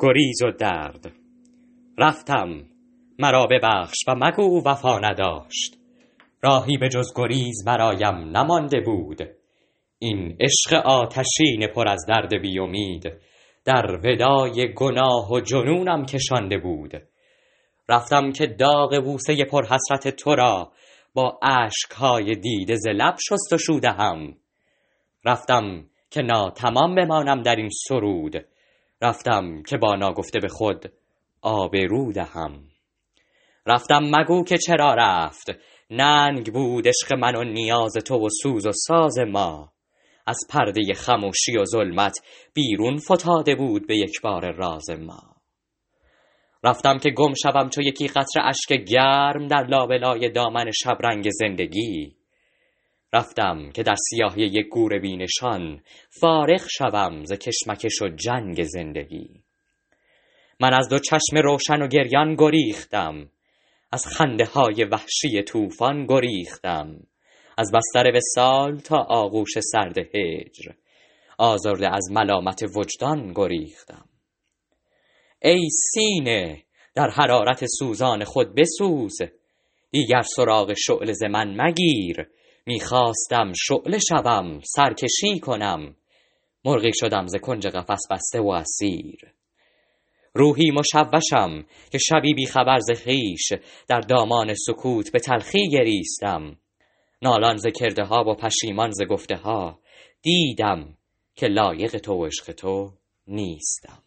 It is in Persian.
گریز و درد. رفتم مرا ببخش و مگو وفا نداشت. راهی به جز گریز برایم نمانده بود. این عشق آتشین پر از درد بی امید در ودای گناه و جنونم کشانده بود. رفتم که داغ بوسه پر حسرت تو را با اشکهای دیده ز لب شست و شوده هم رفتم که ناتمام بمانم در این سرود. رفتم که با ناگفته به خود آبرو دهم. رفتم مگو که چرا رفت؟ ننگ بود عشق من و نیاز تو و سوز و ساز ما. از پرده خموشی و ظلمت بیرون فتاده بود به یک بار راز ما. رفتم که گم شوم چو یکی قطره اشک گرم در لابلای دامن شبرنگ زندگی. رفتم که در سیاهی یک گور بینشان فارغ شوم ز کشمکش و جنگ زندگی. من از دو چشم روشن و گریان گریختم از خنده های وحشی طوفان گریختم از بستر وصال تا آغوش سرد هجر آزرده از ملامت وجدان گریختم. ای سینه در حرارت سوزان خود بسوز دیگر سراغ شعله من مگیر می‌خواستم شعله شوم سرکشی کنم. مرغی شدم ز کنج قفس بسته و اسیر. روحی مشوشم که شبی بی خبر ز خویش در دامان سکوت به تلخی گریستم. نالان ز کرده ها و پشیمان ز گفته ها دیدم که لایق تو عشق تو نیستم.